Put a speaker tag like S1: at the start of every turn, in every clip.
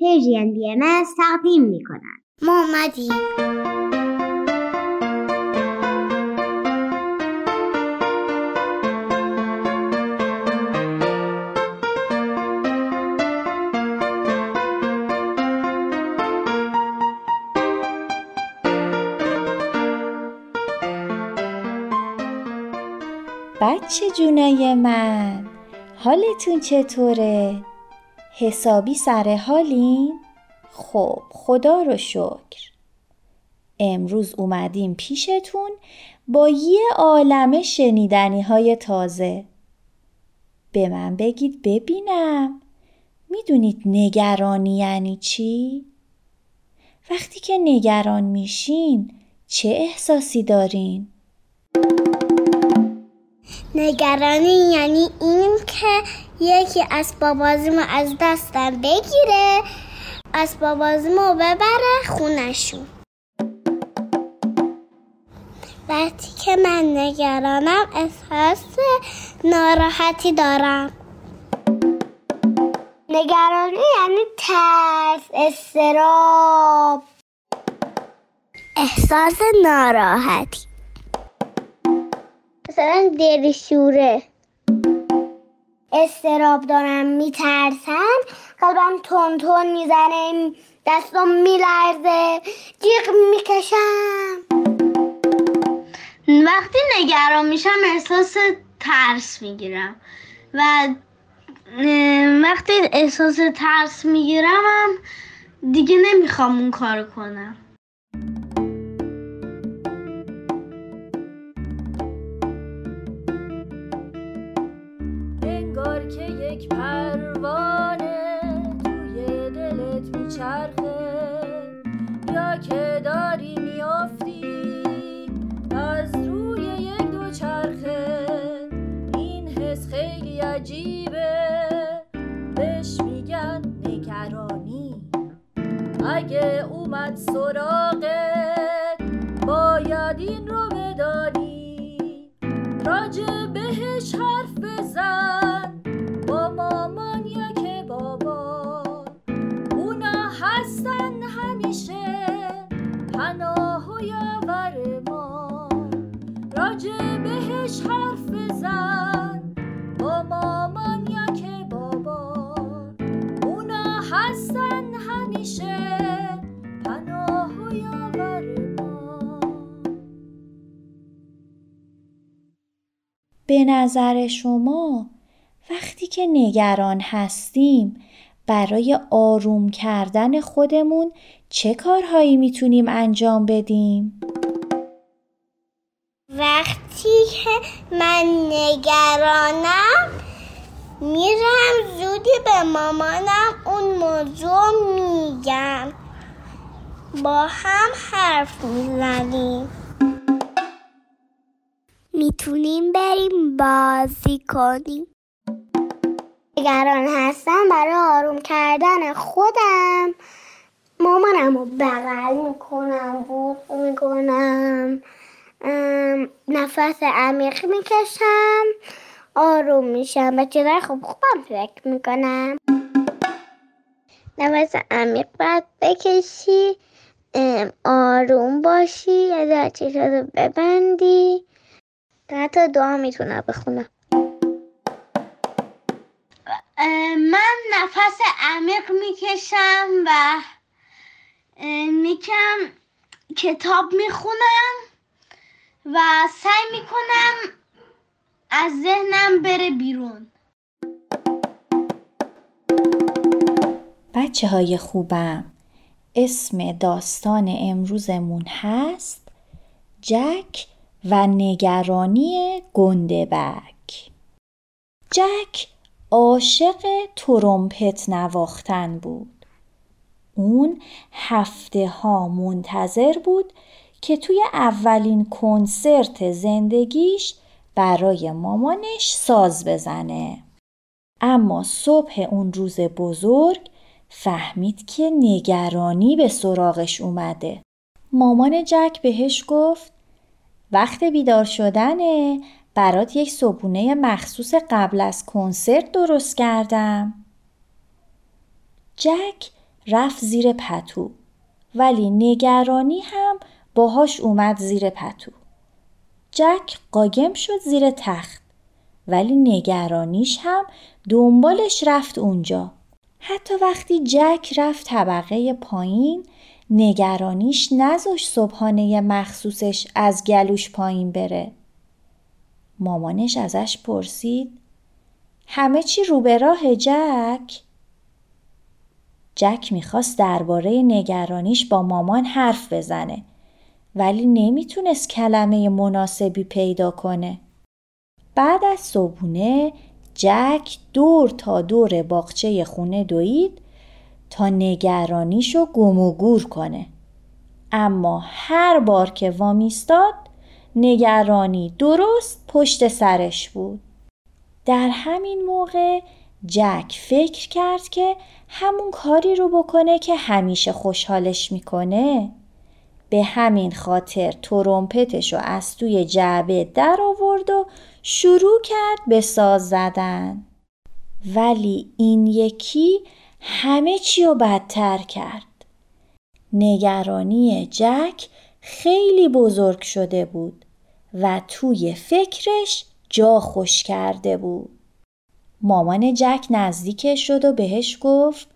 S1: پیجین بی ام تقدیم می کنند.
S2: ما
S3: بچه جونای من حالتون چطوره؟ حسابی سر حالین؟ خب خدا رو شکر امروز اومدیم پیشتون با یه عالمه شنیدنی های تازه به من بگید ببینم می‌دونید نگرانی یعنی چی؟ وقتی که نگران میشین چه احساسی دارین؟
S2: نگرانی یعنی این که یکی اسباب بازیمو از دستم بگیره اسباب بازیمو ببره خونشون. وقتی که من نگرانم احساس ناراحتی دارم. نگرانی یعنی ترس استراب. احساس ناراحتی. مثلا دلشوره. استراب دارم میترسم قلبم تون تون می‌زنه دستم میلرزه. جیغ می‌کشم.
S4: وقتی نگران میشم احساس ترس می‌گیرم. و وقتی احساس ترس می‌گیرم دیگه نمی‌خوام اون کار کنم.
S5: یک پروانه توی دلت میچرخه. یا که داری میافتی از روی یک دو چرخه. این حس خیلی عجیبه. بهش میگن نگرانی. اگه اومد سراغت باید این رو بدانی. راجع بهش حرف بزن. با مامان یا که بابا اونا هستن همیشه پناه و یاور ما. راجع بهش حرف بزن با مامان یا که بابا. اونا هستن همیشه پناه و ما.
S3: به نظر شما وقتی که نگران هستیم برای آروم کردن خودمون چه کارهایی می‌تونیم انجام بدیم؟
S2: وقتی که من نگرانم میرم زودی به مامانم اون موضوع میگم. با هم حرف می‌زنیم. می‌تونیم بریم بازی کنیم. نگران هستم برای آروم کردن خودم. مامانم رو بغل می‌کنم بوق می‌کنم. نفس عمیق می‌کشم. آروم میشم. به چیزای خوب خوبم فکر می‌کنم. نفس عمیق باید بکشی. آروم باشی. از چیزا رو ببندی. حتی دعا می‌تونم بخونم.
S4: من نفس عمیق می‌کشم و میکم کتاب می‌خونم و سعی می‌کنم از ذهنم بره بیرون.
S3: بچه های خوبم اسم داستان امروزمون هست جک و نگرانی گندبک جک عاشق ترومپت نواختن بود. اون هفته ها منتظر بود که توی اولین کنسرت زندگیش برای مامانش ساز بزنه. اما صبح اون روز بزرگ فهمید که نگرانی به سراغش اومده. مامان جک بهش گفت وقت بیدار شدنه. برات یک صبحونه مخصوص قبل از کنسرت درست کردم. جک رفت زیر پتو ولی نگرانی هم باهاش اومد زیر پتو. جک قایم شد زیر تخت ولی نگرانیش هم دنبالش رفت اونجا. حتی وقتی جک رفت طبقه پایین نگرانیش نذاش صبحانه مخصوصش از گلوش پایین بره. مامانش ازش پرسید همه چی رو به راه جک؟ جک می‌خواست درباره نگرانیش با مامان حرف بزنه ولی نمی‌تونست کلمه مناسبی پیدا کنه. بعد از صبحونه جک دور تا دور باغچه خونه دوید تا نگرانیشو گم و گور کنه. اما هر بار که وامیستاد نگرانی درست پشت سرش بود. در همین موقع جک فکر کرد که همون کاری رو بکنه که همیشه خوشحالش می‌کنه. به همین خاطر ترومپتش رو از توی جعبه در آورد و شروع کرد به ساز زدن. ولی این یکی همه چی رو بدتر کرد. نگرانی جک خیلی بزرگ شده بود و توی فکرش جا خوش کرده بود. مامان جک نزدیکش شد و بهش گفت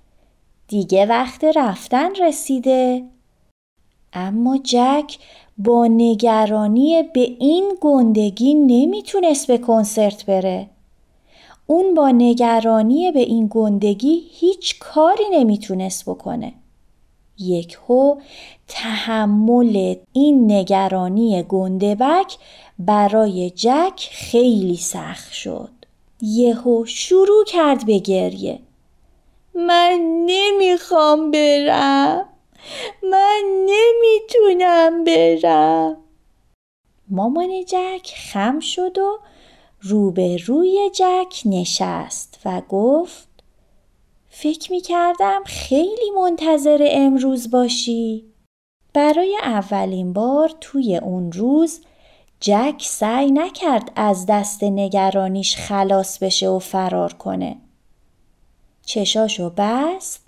S3: دیگه وقت رفتن رسیده. اما جک با نگرانی به این گندگی نمی‌تونست به کنسرت بره. اون با نگرانی به این گندگی هیچ کاری نمی‌تونست بکنه. یک هو تحمل این نگرانی گندبک برای جک خیلی سخت شد. یهو شروع کرد به گریه. من نمی‌خوام برم. من نمی‌تونم برم. مامان جک خم شد و روبروی جک نشست و گفت فکر می کردم خیلی منتظر امروز باشی. برای اولین بار توی اون روز جک سعی نکرد از دست نگرانیش خلاص بشه و فرار کنه. چشاشو بست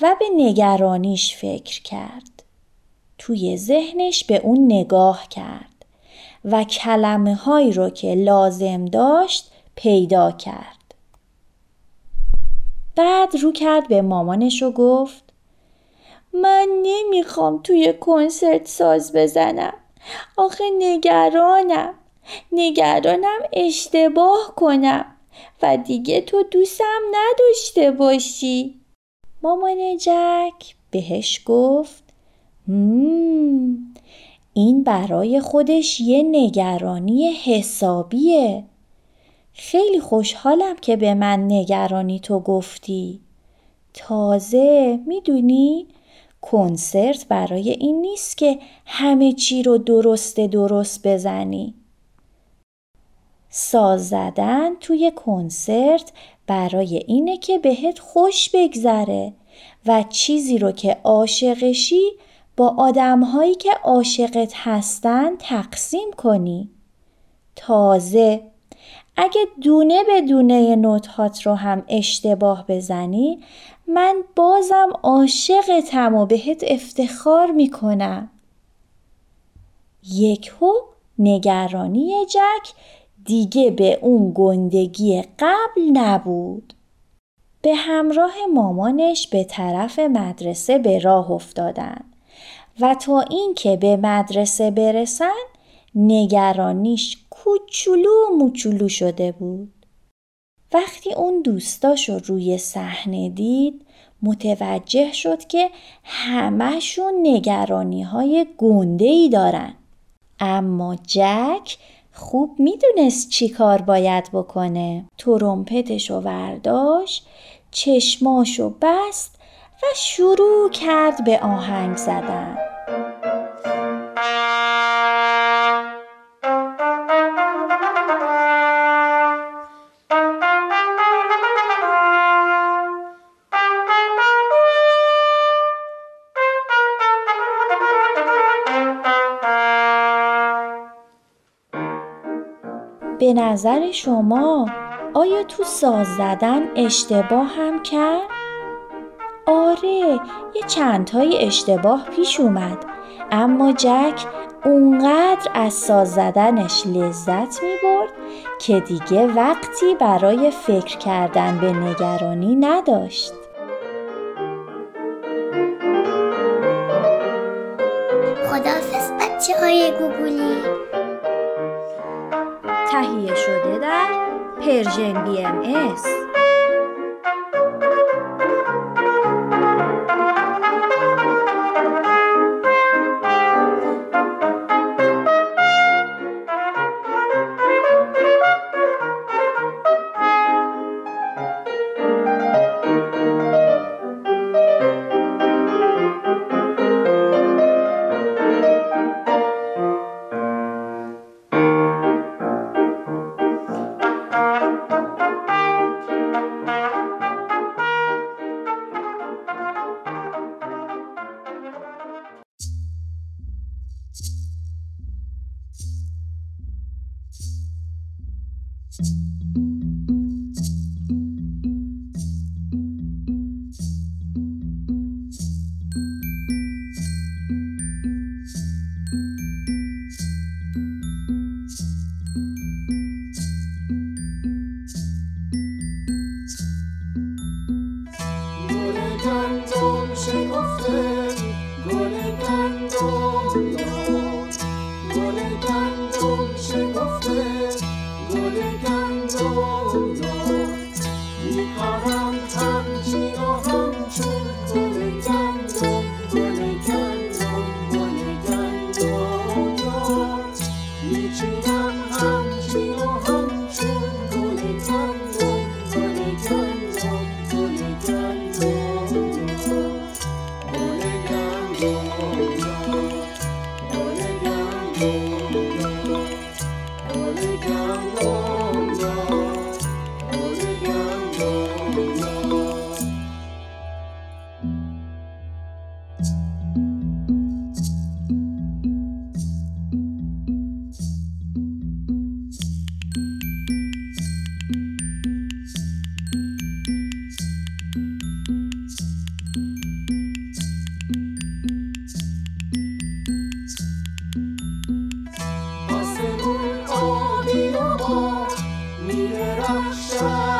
S3: و به نگرانیش فکر کرد. توی ذهنش به اون نگاه کرد و کلمه هایی رو که لازم داشت پیدا کرد. بعد رو کرد به مامانش و گفت من نمی‌خوام توی کنسرت ساز بزنم. آخه نگرانم. نگرانم اشتباه کنم و دیگه تو دوستم نداشته باشی. مامان جک بهش گفت مم این برای خودش یه نگرانی حسابیه. خیلی خوشحالم که به من نگرانی تو گفتی. تازه می‌دونی کنسرت برای این نیست که همه چی رو درست درست بزنی. ساز زدن توی کنسرت برای اینه که بهت خوش بگذره و چیزی رو که عاشقشی با آدمهایی که عاشقت هستن تقسیم کنی. تازه اگه دونه به دونه نوتهات رو هم اشتباه بزنی من بازم عاشقتم و بهت افتخار می‌کنم. یکهو نگرانی جک دیگه به اون گندگی قبل نبود. به همراه مامانش به طرف مدرسه به راه افتادن و تا اینکه به مدرسه برسن نگرانیش کوچولو و موچولو شده بود. وقتی اون دوستاشو روی صحنه دید متوجه شد که همهشون نگرانی های گنده ای دارن. اما جک خوب می‌دونست چی کار باید بکنه. ترومپتشو ورداشت، چشماشو بست و شروع کرد به آهنگ زدن. به نظر شما آیا تو ساز زدن اشتباه هم کرد؟ آره یه چند چندتای اشتباه پیش اومد اما جک اونقدر از ساز زدنش لذت می برد که دیگه وقتی برای فکر کردن به نگرانی نداشت.
S6: Virgin BMS. shine.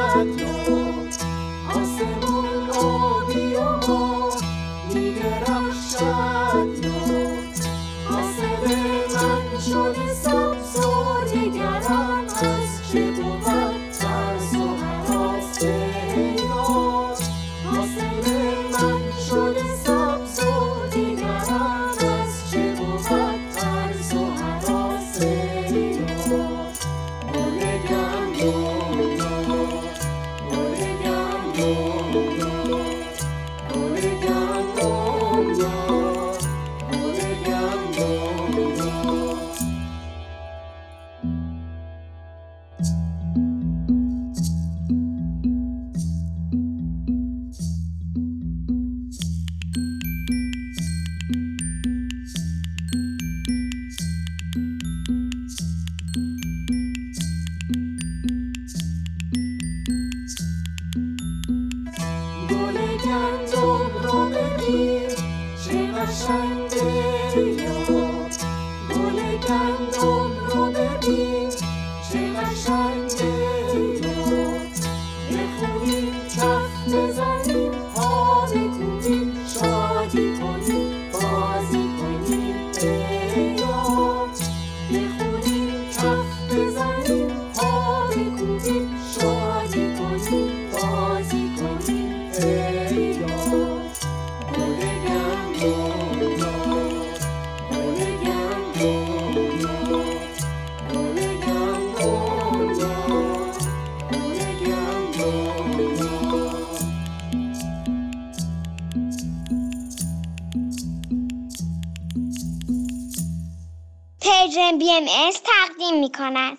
S6: می‌کند.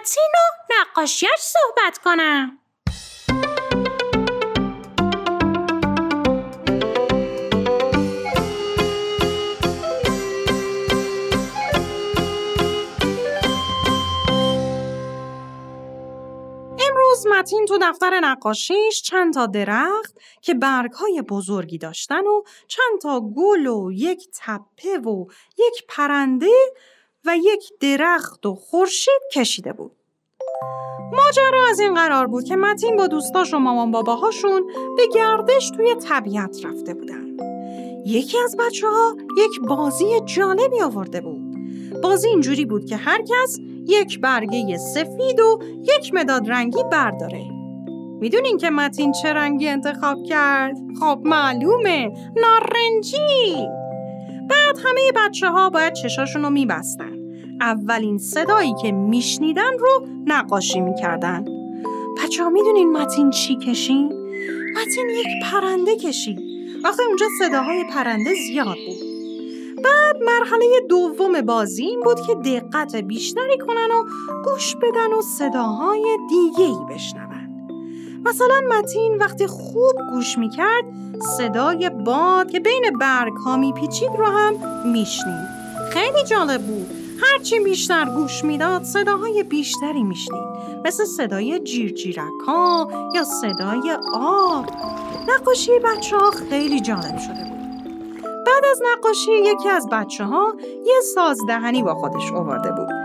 S6: و نقاشیش صحبت کنم.
S7: امروز متین تو دفتر نقاشیش چند تا درخت که برگهای بزرگی داشتن و چند تا گل و یک تپه و یک پرنده و یک درخت و خورشید کشیده بود. ماجرا از این قرار بود که متین با دوستاش و مامان باباهاشون به گردش توی طبیعت رفته بودن. یکی از بچه ها یک بازی جالبی آورده بود. بازی اینجوری بود که هر کس یک برگه سفید و یک مداد رنگی برداره. می‌دونین که متین چه رنگی انتخاب کرد؟ خب معلومه نارنجی. بعد همه بچه ها باید چشاشون رو میبستن. اولین صدایی که میشنیدن رو نقاشی می‌کردن. بچه ها می‌دونین متین چی کشید؟ متین یک پرنده کشید. آخه اونجا صداهای پرنده زیاد بود. بعد مرحله دوم بازی این بود که دقت بیشتری کنن و گوش بدن و صداهای دیگه ای بشنون. مثلا متین وقتی خوب گوش می‌کرد صدای باد که بین برگ ها میپیچید رو هم میشنید. خیلی جالب بود. هرچی بیشتر گوش می‌داد صداهای بیشتری میشنید. مثل صدای جیرجیرک یا صدای آب. نقاشی بچه ها خیلی جالب شده بود. بعد از نقاشی یکی از بچه ها یه سازدهنی با خودش آورده بود.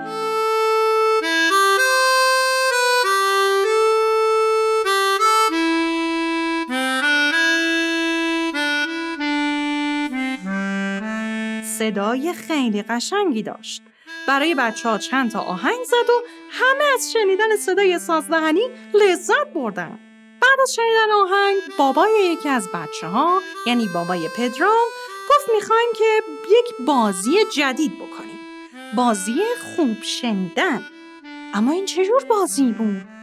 S7: صدای خیلی قشنگی داشت. برای بچه ها چند تا آهنگ زد و همه از شنیدن صدای سازدهنی لذت بردن. بعد از شنیدن آهنگ بابای یکی از بچه ها یعنی بابای پدرام گفت می‌خوایم که یک بازی جدید بکنیم. بازی خوب شنیدن. اما این چجور بازی بود؟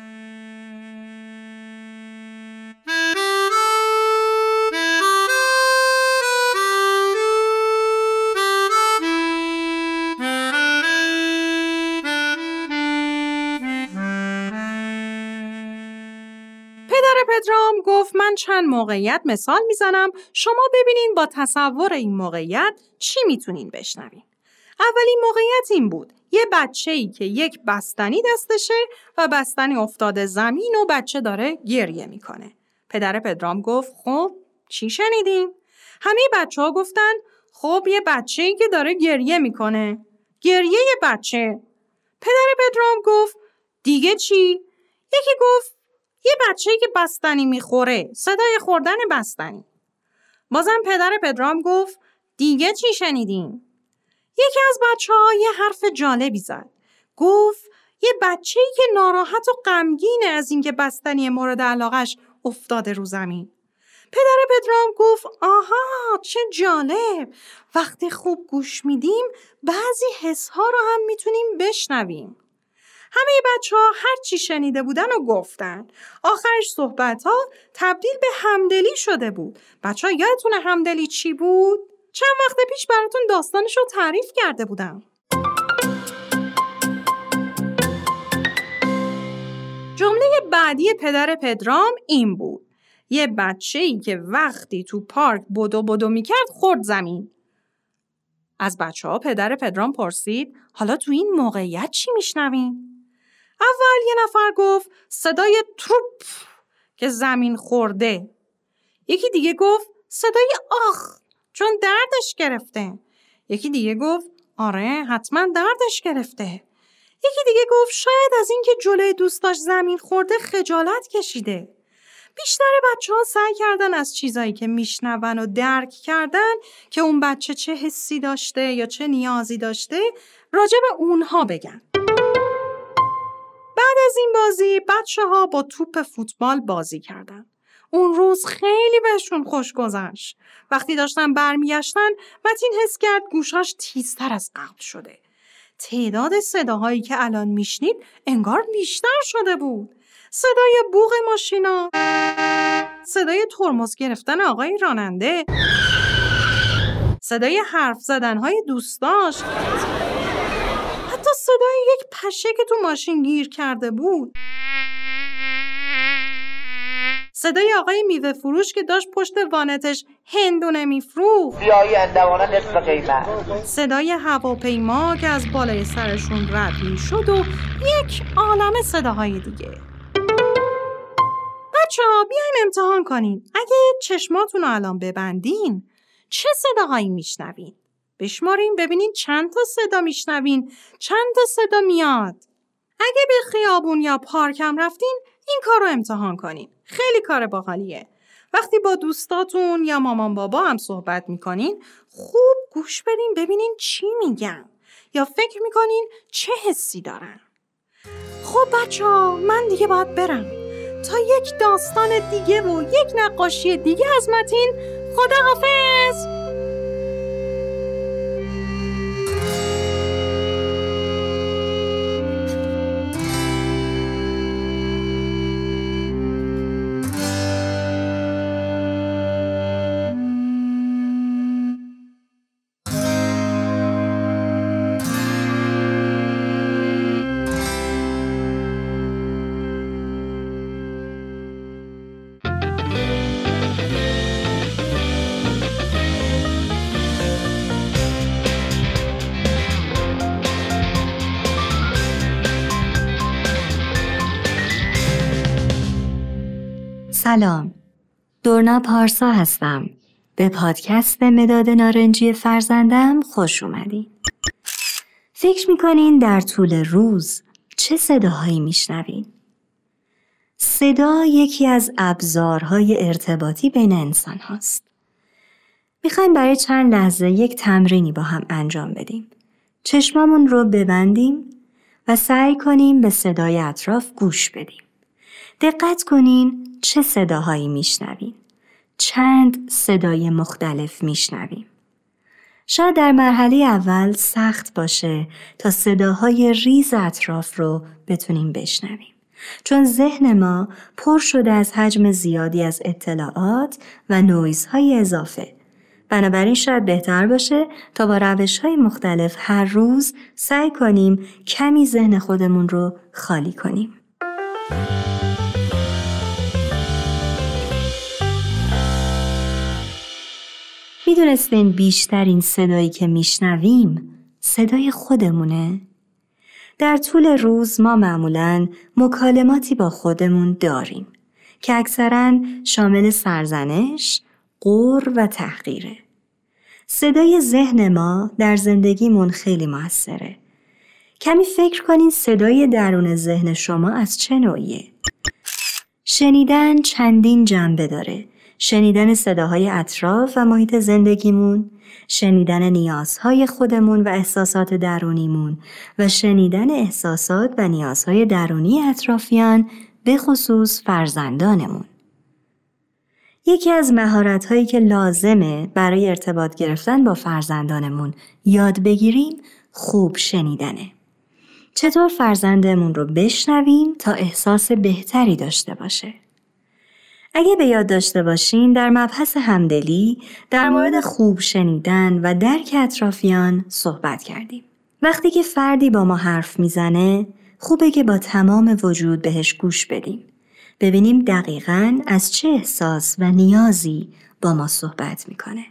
S7: پدرام گفت من چند موقعیت مثال می‌زنم شما ببینین با تصور این موقعیت چی می‌تونین بشنوین. اولین موقعیت این بود یه بچه ای که یک بستنی دستشه و بستنی افتاده زمین و بچه داره گریه می‌کنه. پدر پدرام گفت خب چی شنیدیم؟ همه بچه ها گفتن خب یه بچه ای که داره گریه می‌کنه. گریه یه بچه. پدر پدرام گفت دیگه چی؟ یکی گفت یه بچه که بستنی می‌خوره صدای خوردن بستنی. بازم پدر پدرام گفت دیگه چی شنیدین؟ یکی از بچه ها یه حرف جالبی زد. گفت یه بچه که ناراحت و غمگینه از اینکه بستنی مورد علاقش افتاده رو زمین. پدر پدرام گفت آها چه جالب! وقتی خوب گوش میدیم بعضی حس ها رو هم می‌تونیم بشنویم. همه بچه ها هر چی شنیده بودن و گفتن. آخرش صحبت ها تبدیل به همدلی شده بود. بچه ها یادتونه همدلی چی بود؟ چند وقت پیش براتون داستانش رو تعریف کرده بودم. جمله بعدی پدر پدرام این بود. یه بچه ای که وقتی تو پارک بدو بدو می‌کرد خورد زمین. از بچه ها پدر پدرام پرسید حالا تو این موقعیت چی میشنوین؟ اول یه نفر گفت صدای تروپ که زمین خورده. یکی دیگه گفت صدای آخ چون دردش گرفته. یکی دیگه گفت آره حتما دردش گرفته. یکی دیگه گفت شاید از اینکه جلوی دوستاش زمین خورده خجالت کشیده. بیشتر بچه ها سعی کردن از چیزایی که میشنون و درک کردن که اون بچه چه حسی داشته یا چه نیازی داشته راجع به اونها بگن. بعد از این بازی بچه ها با توپ فوتبال بازی کردن. اون روز خیلی بهشون خوش گذشت. وقتی داشتن برمیگشتن متین حس کرد گوشاش تیزتر از قبل شده. تعداد صداهایی که الان میشنید انگار بیشتر شده بود. صدای بوغ ماشینا صدای ترمز گرفتن آقای راننده صدای حرف زدنهای دوستاش صدای یک پشه که تو ماشین گیر کرده بود. صدای آقای میوه فروش که داشت پشت وانتش هندونه میفروخت
S8: بیایی اندوانه نصف قیمت.
S7: صدای هواپیما که از بالای سرشون رد می‌شد و یک عالم صداهای دیگه. بچه ها بیاین امتحان کنین. اگه چشماتون رو الان ببندین چه صداهایی میشنوین؟ بشمارین ببینین چند تا صدا میشنوین چند تا صدا میاد. اگه به خیابون یا پارکم رفتین این کار رو امتحان کنین. خیلی کار باحالیه. وقتی با دوستاتون یا مامان بابا هم صحبت می‌کنین خوب گوش بدین ببینین چی میگن یا فکر می‌کنین چه حسی دارن. خب بچه ها من دیگه باید برم. تا یک داستان دیگه و یک نقاشی دیگه از متین خداحافظ!
S9: سلام دورنا پارسا هستم به پادکست مداد نارنجی فرزندم خوش اومدین فکر می‌کنین در طول روز چه صداهایی میشنوین؟ صدا یکی از ابزارهای ارتباطی بین انسان هاست. می‌خوایم برای چند لحظه یک تمرینی با هم انجام بدیم. چشمامون رو ببندیم و سعی کنیم به صدای اطراف گوش بدیم. دقت کنین چه صداهایی میشنویم. چند صدای مختلف میشنویم. شاید در مرحله اول سخت باشه تا صداهای ریز اطراف رو بتونیم بشنویم. چون ذهن ما پر شده از حجم زیادی از اطلاعات و نویزهای اضافه. بنابراین شاید بهتر باشه تا با روش های مختلف هر روز سعی کنیم کمی ذهن خودمون رو خالی کنیم. می‌دونستین بیشترین صدایی که میشنویم صدای خودمونه؟ در طول روز ما معمولا مکالماتی با خودمون داریم که اکثرا شامل سرزنش، قور و تحقیره. صدای ذهن ما در زندگیمون خیلی موثره. کمی فکر کنین صدای درون ذهن شما از چه نوعیه؟ شنیدن چندین جنبه داره شنیدن صداهای اطراف و محیط زندگیمون، شنیدن نیازهای خودمون و احساسات درونیمون و شنیدن احساسات و نیازهای درونی اطرافیان به خصوص فرزندانمون. یکی از مهارت‌هایی که لازمه برای ارتباط گرفتن با فرزندانمون یاد بگیریم خوب شنیدنه. چطور فرزندمون رو بشنویم تا احساس بهتری داشته باشه؟ اگه به یاد داشته باشین در مبحث همدلی در مورد خوب شنیدن و درک اطرافیان صحبت کردیم. وقتی که فردی با ما حرف می‌زنه خوبه که با تمام وجود بهش گوش بدیم. ببینیم دقیقا از چه احساس و نیازی با ما صحبت می‌کنه.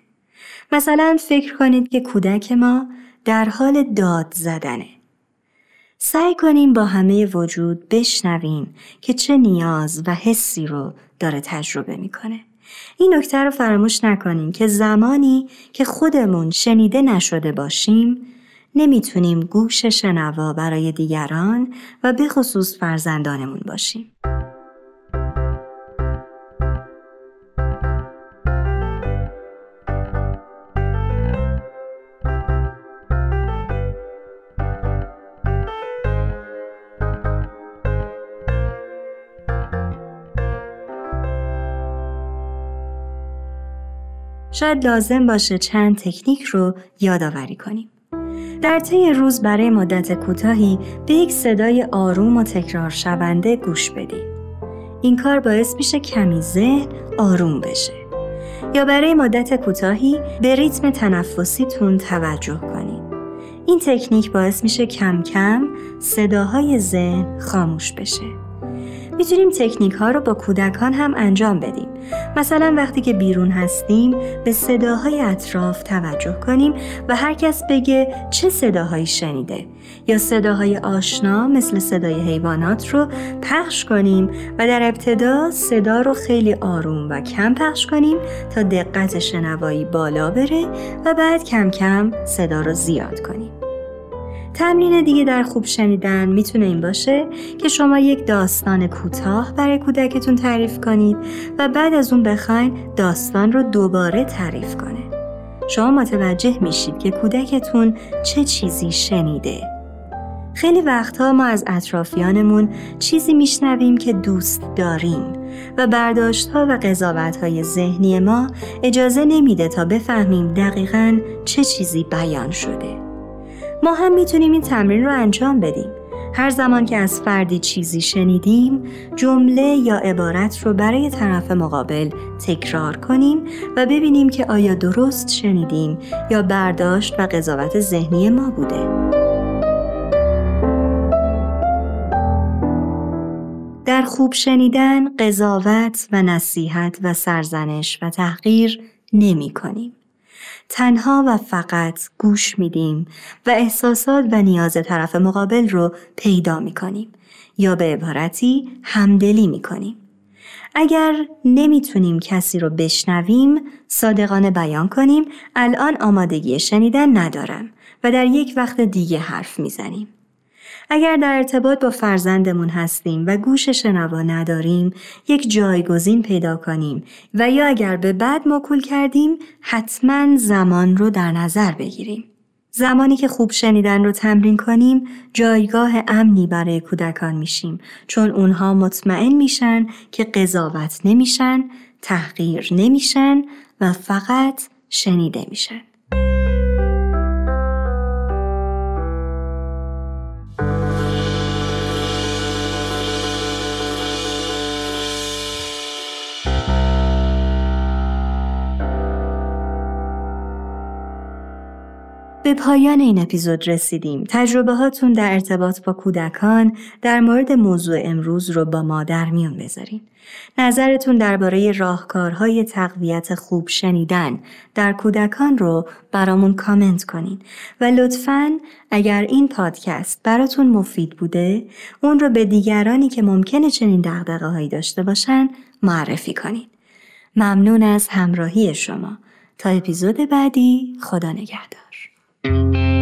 S9: مثلا فکر کنید که کودک ما در حال داد زدنه. سعی کنیم با همه وجود بشنویم که چه نیاز و حسی رو داره تجربه می‌کنه. این نکته رو فراموش نکنیم که زمانی که خودمون شنیده نشده باشیم نمی‌تونیم گوش شنوا برای دیگران و به خصوص فرزندانمون باشیم. شاید لازم باشه چند تکنیک رو یادآوری کنیم. در طی روز برای مدت کوتاهی به یک صدای آروم و تکرار شونده گوش بدید. این کار باعث میشه کمی ذهن آروم بشه. یا برای مدت کوتاهی به ریتم تنفسیتون توجه کنید. این تکنیک باعث میشه کم کم صداهای ذهن خاموش بشه. می‌تونیم تکنیک ها رو با کودکان هم انجام بدیم. مثلا وقتی که بیرون هستیم به صداهای اطراف توجه کنیم و هر کس بگه چه صداهایی شنیده یا صداهای آشنا مثل صدای حیوانات رو پخش کنیم و در ابتدا صدا رو خیلی آروم و کم پخش کنیم تا دقت شنوایی بالا بره و بعد کم کم صدا رو زیاد کنیم. تمرین دیگه در خوب شنیدن می‌تونه این باشه که شما یک داستان کوتاه برای کودکتون تعریف کنید و بعد از اون بخواین داستان رو دوباره تعریف کنه. شما متوجه میشید که کودکتون چه چیزی شنیده. خیلی وقتها ما از اطرافیانمون چیزی میشنویم که دوست داریم و برداشتها و قضاوتهای ذهنی ما اجازه نمیده تا بفهمیم دقیقا چه چیزی بیان شده. ما هم می‌تونیم این تمرین رو انجام بدیم. هر زمان که از فردی چیزی شنیدیم، جمله یا عبارت رو برای طرف مقابل تکرار کنیم و ببینیم که آیا درست شنیدیم یا برداشت و قضاوت ذهنی ما بوده. در خوب شنیدن قضاوت و نصیحت و سرزنش و تحقیر نمی کنیم. تنها و فقط گوش میدیم و احساسات و نیاز طرف مقابل رو پیدا می کنیم یا به عبارتی همدلی می کنیم. اگر نمی‌تونیم کسی رو بشنویم صادقانه بیان کنیم الان آمادگی شنیدن ندارم و در یک وقت دیگه حرف می‌زنیم. اگر در ارتباط با فرزندمون هستیم و گوش شنوا نداریم یک جایگزین پیدا کنیم و یا اگر به بعد مکول کردیم حتما زمان رو در نظر بگیریم. زمانی که خوب شنیدن رو تمرین کنیم جایگاه امنی برای کودکان میشیم چون اونها مطمئن میشن که قضاوت نمیشن، تحقیر نمیشن و فقط شنیده میشن. به پایان این اپیزود رسیدیم. تجربه هاتون در ارتباط با کودکان در مورد موضوع امروز رو با ما در میون بذارین. نظرتون درباره راهکارهای تقویت خوب شنیدن در کودکان رو برامون کامنت کنین و لطفاً اگر این پادکست براتون مفید بوده اون رو به دیگرانی که ممکنه چنین دقدقه هایی داشته باشن معرفی کنین. ممنون از همراهی شما. تا اپیزود بعدی خدا نگهدار. Música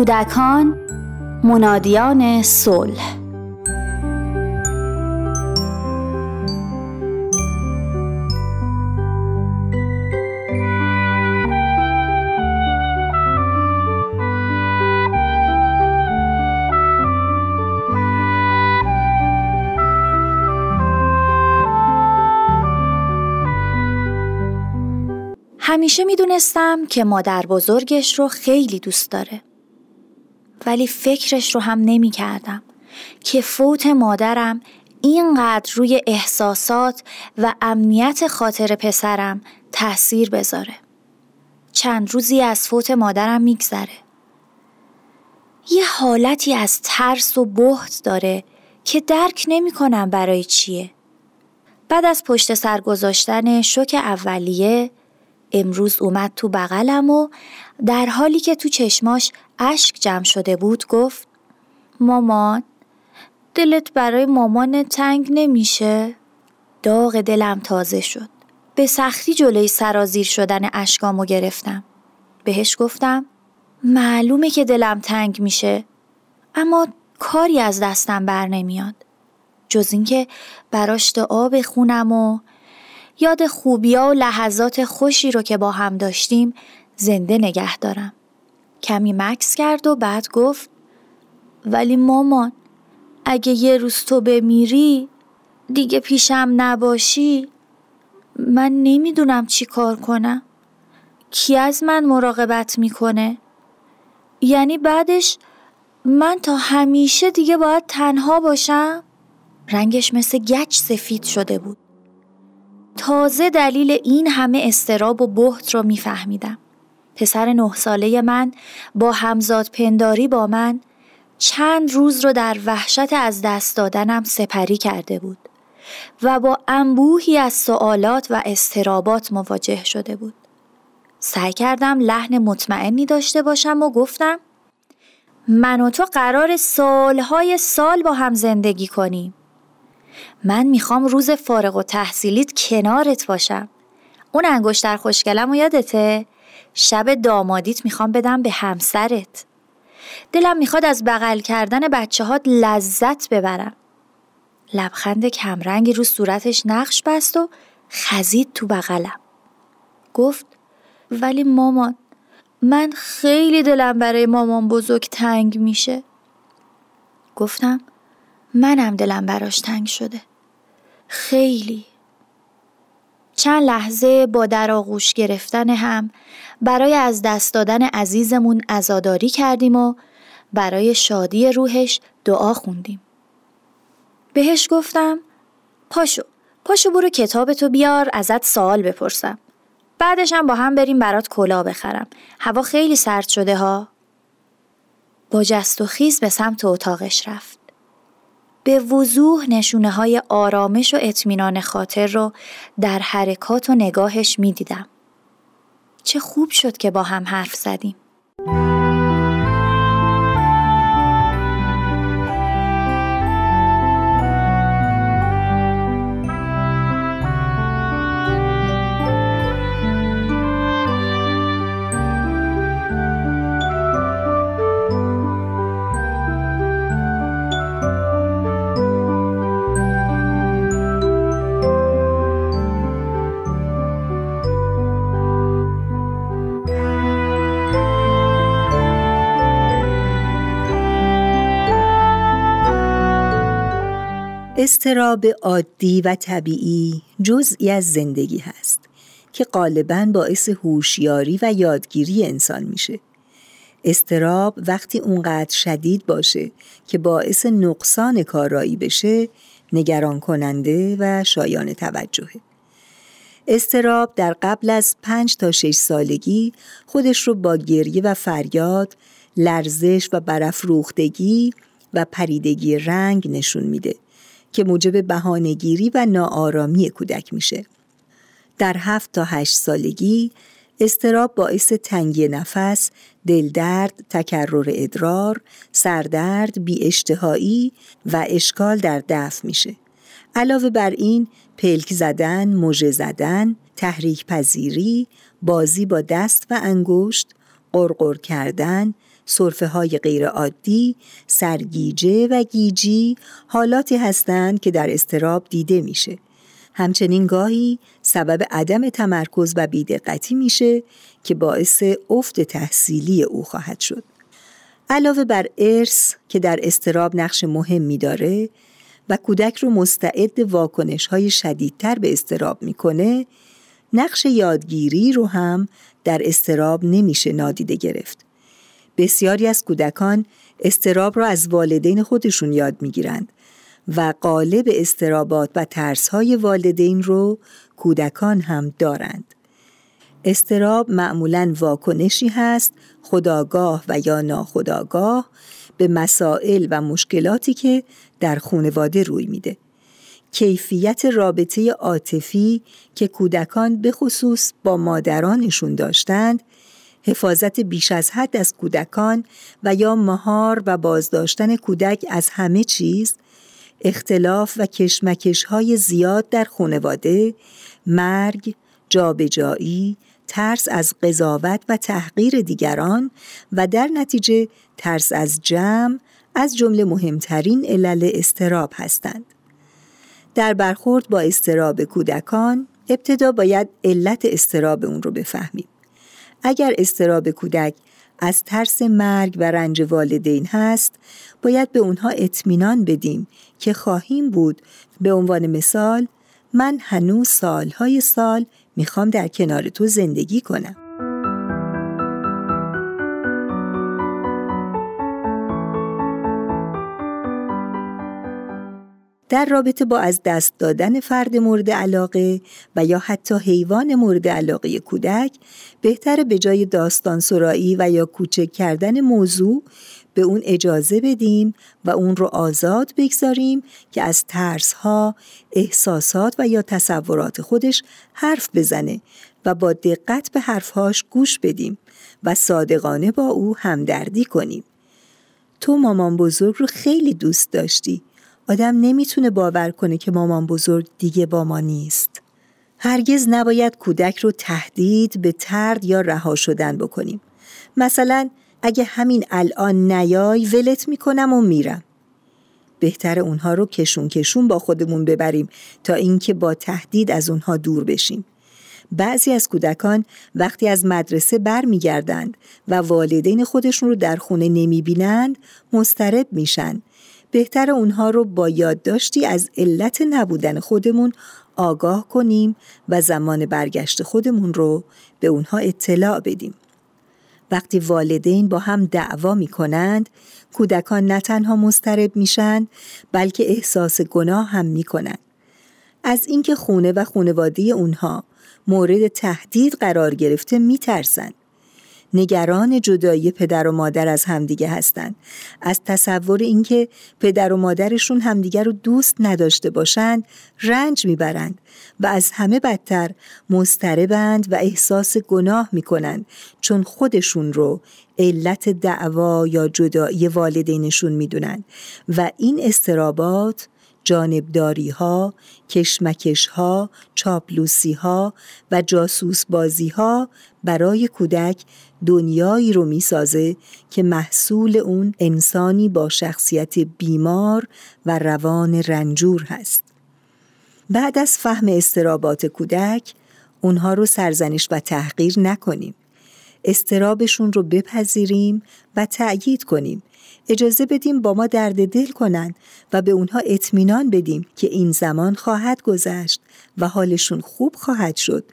S3: کودکان منادیان صلح همیشه می‌دونستم که مادر بزرگش رو خیلی دوست داره. ولی فکرش رو هم نمی کردم که فوت مادرم اینقدر روی احساسات و امنیت خاطر پسرم تأثیر بذاره. چند روزی از فوت مادرم میگذره. یه حالتی از ترس و بهت داره که درک نمی کنم برای چیه. بعد از پشت سر گذاشتن شوک اولیه امروز اومد تو بغلم و در حالی که تو چشماش اشک جمع شده بود گفت مامان دلت برای مامان تنگ نمیشه؟ داغ دلم تازه شد. به سختی جلوی سرازیر شدن اشکامو گرفتم. بهش گفتم معلومه که دلم تنگ میشه اما کاری از دستم بر نمیاد. جز اینکه براش دعا بخونم و یاد خوبیا و لحظات خوشی رو که با هم داشتیم زنده نگه دارم. کمی مکس کرد و بعد گفت ولی مامان اگه یه روز تو بمیری دیگه پیشم نباشی. من نمی‌دونم چی کار کنم. کی از من مراقبت می‌کنه؟ یعنی بعدش من تا همیشه دیگه باید تنها باشم؟ رنگش مثل گچ سفید شده بود. تازه دلیل این همه استراب و بحت را میفهمیدم. پسر نه ساله من با همزاد پنداری با من چند روز رو در وحشت از دست دادنم سپری کرده بود و با انبوهی از سوالات و استرابات مواجه شده بود. سعی کردم لحن مطمئنی داشته باشم و گفتم من و تو قرار سالهای سال با هم زندگی کنیم. من می‌خوام روز فارغ و تحصیلیت کنارت باشم. اون انگشتر خوشگلم و یادته؟ شب دامادیت می‌خوام بدم به همسرت. دلم می‌خواد از بغل کردن بچه هات لذت ببرم. لبخند کمرنگی رو صورتش نقش بست و خزید تو بغلم. گفت ولی مامان من خیلی دلم برای مامان بزرگ تنگ میشه. گفتم منم دلم براش تنگ شده. خیلی. چند لحظه با در آغوش گرفتن هم برای از دست دادن عزیزمون ازاداری کردیم و برای شادی روحش دعا خوندیم. بهش گفتم پاشو پاشو برو کتابتو بیار ازت سوال بپرسم. بعدش هم با هم بریم برات کلا بخرم. هوا خیلی سرد شده ها. با جست و خیز به سمت اتاقش رفت. به وضوح نشونه های آرامش و اطمینان خاطر رو در حرکات و نگاهش می دیدم. چه خوب شد که با هم حرف زدیم.
S10: استراب عادی و طبیعی جزئی از زندگی هست که غالبا باعث هوشیاری و یادگیری انسان میشه. استراب وقتی اونقدر شدید باشه که باعث نقصان کارایی بشه نگران کننده و شایان توجهه. استراب در قبل از پنج تا شش سالگی خودش رو با گریه و فریاد، لرزش و برافروختگی و پریدگی رنگ نشون میده که موجب بهانهگیری و ناآرامی کودک میشه. در هفت تا هشت سالگی استراب باعث تنگی نفس، دلدرد، تکرر ادرار، سردرد، بی اشتهایی و اشکال در دفع میشه. علاوه بر این پلک زدن، موژه زدن، تحریک پذیری، بازی با دست و انگشت، قرقر کردن، صرفه های غیر عادی، سرگیجه و گیجی حالاتی هستند که در استراب دیده میشه. همچنین گاهی سبب عدم تمرکز و بیدقتی میشه که باعث افت تحصیلی او خواهد شد. علاوه بر ارث که در استراب نقش مهمی داره و کودک رو مستعد واکنش های شدیدتر به استراب می‌کنه، نقش یادگیری رو هم در استراب نمیشه نادیده گرفت. بسیاری از کودکان استراب را از والدین خودشون یاد می‌گیرند و قالب استرابات و ترسهای والدین رو کودکان هم دارند. استراب معمولا واکنشی هست خداگاه و یا ناخداگاه به مسائل و مشکلاتی که در خانواده روی میده. کیفیت رابطه عاطفی که کودکان به خصوص با مادرانشون داشتند حفاظت بیش از حد از کودکان و یا مهار و بازداشتن کودک از همه چیز اختلاف و کشمکش های زیاد در خانواده مرگ، جابجایی، ترس از قضاوت و تحقیر دیگران و در نتیجه ترس از جمع از جمله مهمترین علل استراب هستند. در برخورد با استراب کودکان ابتدا باید علت استراب اون رو بفهمیم. اگر استراب کودک از ترس مرگ و رنج والدین هست باید به اونها اطمینان بدیم که خواهیم بود. به عنوان مثال من هنوز سالهای سال می‌خوام در کنار تو زندگی کنم. در رابطه با از دست دادن فرد مورد علاقه و یا حتی حیوان مورد علاقه کودک بهتر به جای داستان سرایی و یا کوچک کردن موضوع به اون اجازه بدیم و اون رو آزاد بگذاریم که از ترسها، احساسات و یا تصورات خودش حرف بزنه و با دقت به حرفهاش گوش بدیم و صادقانه با او همدردی کنیم. تو مامان بزرگ رو خیلی دوست داشتی آدم نمی‌تونه باور کنه که مامان بزرگ دیگه با ما نیست. هرگز نباید کودک رو تهدید به ترد یا رها شدن بکنیم. مثلا اگه همین الان نیای ولت می‌کنم و میرم. بهتر اونها رو کشون کشون با خودمون ببریم تا اینکه با تهدید از اونها دور بشیم. بعضی از کودکان وقتی از مدرسه برمیگردند و والدین خودشون رو در خونه نمی‌بینند مسترب میشن بهتر اونها رو با یادداشتی از علت نبودن خودمون آگاه کنیم و زمان برگشت خودمون رو به اونها اطلاع بدیم. وقتی والدین با هم دعوا می کنند، کودکان نه تنها مسترب میشن بلکه احساس گناه هم می کنند. از اینکه خونه و خونواده اونها مورد تهدید قرار گرفته می ترسند. نگران جدایی پدر و مادر از همدیگه هستند. از تصور اینکه پدر و مادرشون همدیگه رو دوست نداشته باشند رنج می‌برند و از همه بدتر مستربند و احساس گناه می‌کنند چون خودشون رو علت دعوا یا جدایی والدینشون می‌دونند و این استرابات جانبداری ها، کشمکش ها، چاپلوسی ها و جاسوس بازی ها برای کودک دنیایی رو می‌سازه که محصول اون انسانی با شخصیت بیمار و روان رنجور هست. بعد از فهم استرابات کودک اونها رو سرزنش و تحقیر نکنیم. استرابشون رو بپذیریم و تأیید کنیم اجازه بدیم با ما درد دل کنند و به اونها اطمینان بدیم که این زمان خواهد گذشت و حالشون خوب خواهد شد.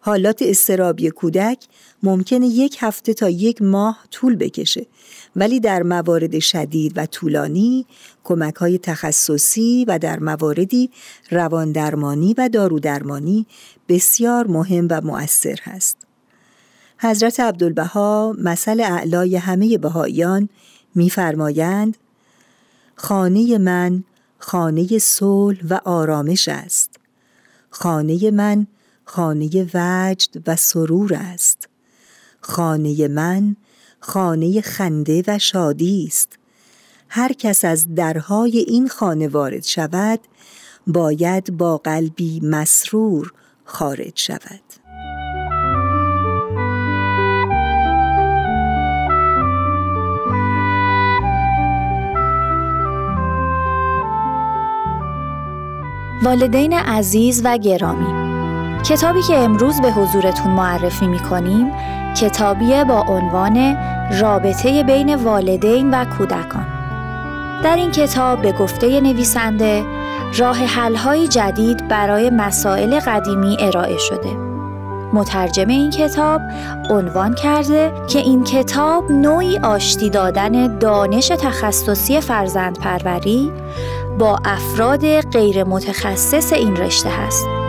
S10: حالات استرابی کودک ممکنه یک هفته تا یک ماه طول بکشه. ولی در موارد شدید و طولانی کمک های تخصصی و در مواردی رواندرمانی و دارودرمانی بسیار مهم و مؤثر هست. حضرت عبدالبها مثل اعلای همه بهاییان میفرمایند خانه من خانه صلح و آرامش است. خانه من خانه وجد و سرور است. خانه من خانه خنده و شادی است. هر کس از درهای این خانه وارد شود باید با قلبی مسرور خارج شود.
S3: والدین عزیز و گرامی کتابی که امروز به حضورتون معرفی می کتابی با عنوان رابطه بین والدین و کودکان در این کتاب به گفته نویسنده راه حل‌های جدید برای مسائل قدیمی ارائه شده. مترجم این کتاب عنوان کرده که این کتاب نوعی آشتی دادن دانش تخصصی فرزند پروری با افراد غیر متخصص این رشته است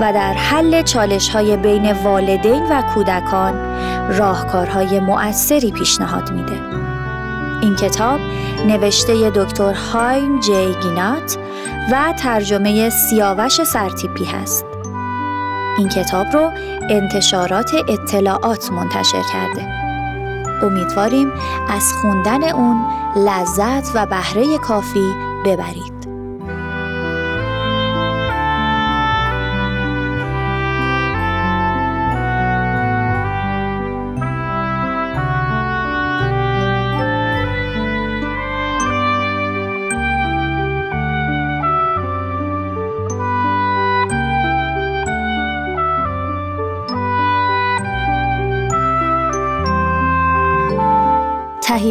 S3: و در حل چالش های بین والدین و کودکان راهکارهای مؤثری پیشنهاد میده. این کتاب نوشته دکتر هایم جی گینات و ترجمه سیاوش سرتیپی هست. این کتاب رو انتشارات اطلاعات منتشر کرده. امیدواریم از خوندن اون لذت و بهره کافی ببرید.